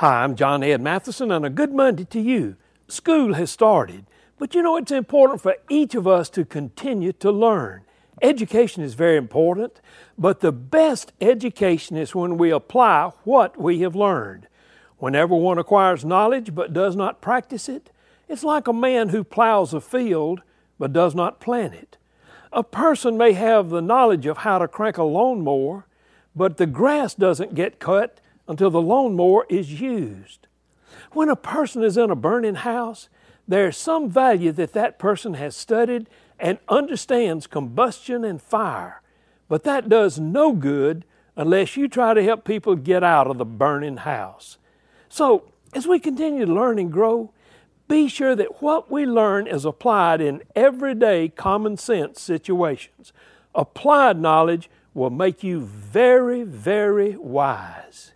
Hi, I'm John Ed Mathison, and a good Monday to you. School has started, but you know it's important for each of us to continue to learn. Education is very important, but the best education is when we apply what we have learned. Whenever one acquires knowledge but does not practice it, it's like a man who plows a field but does not plant it. A person may have the knowledge of how to crank a lawnmower, but the grass doesn't get cut until the lawnmower is used. When a person is in a burning house, there is some value that that person has studied and understands combustion and fire. But that does no good unless you try to help people get out of the burning house. So, as we continue to learn and grow, be sure that what we learn is applied in everyday common sense situations. Applied knowledge will make you very, very wise.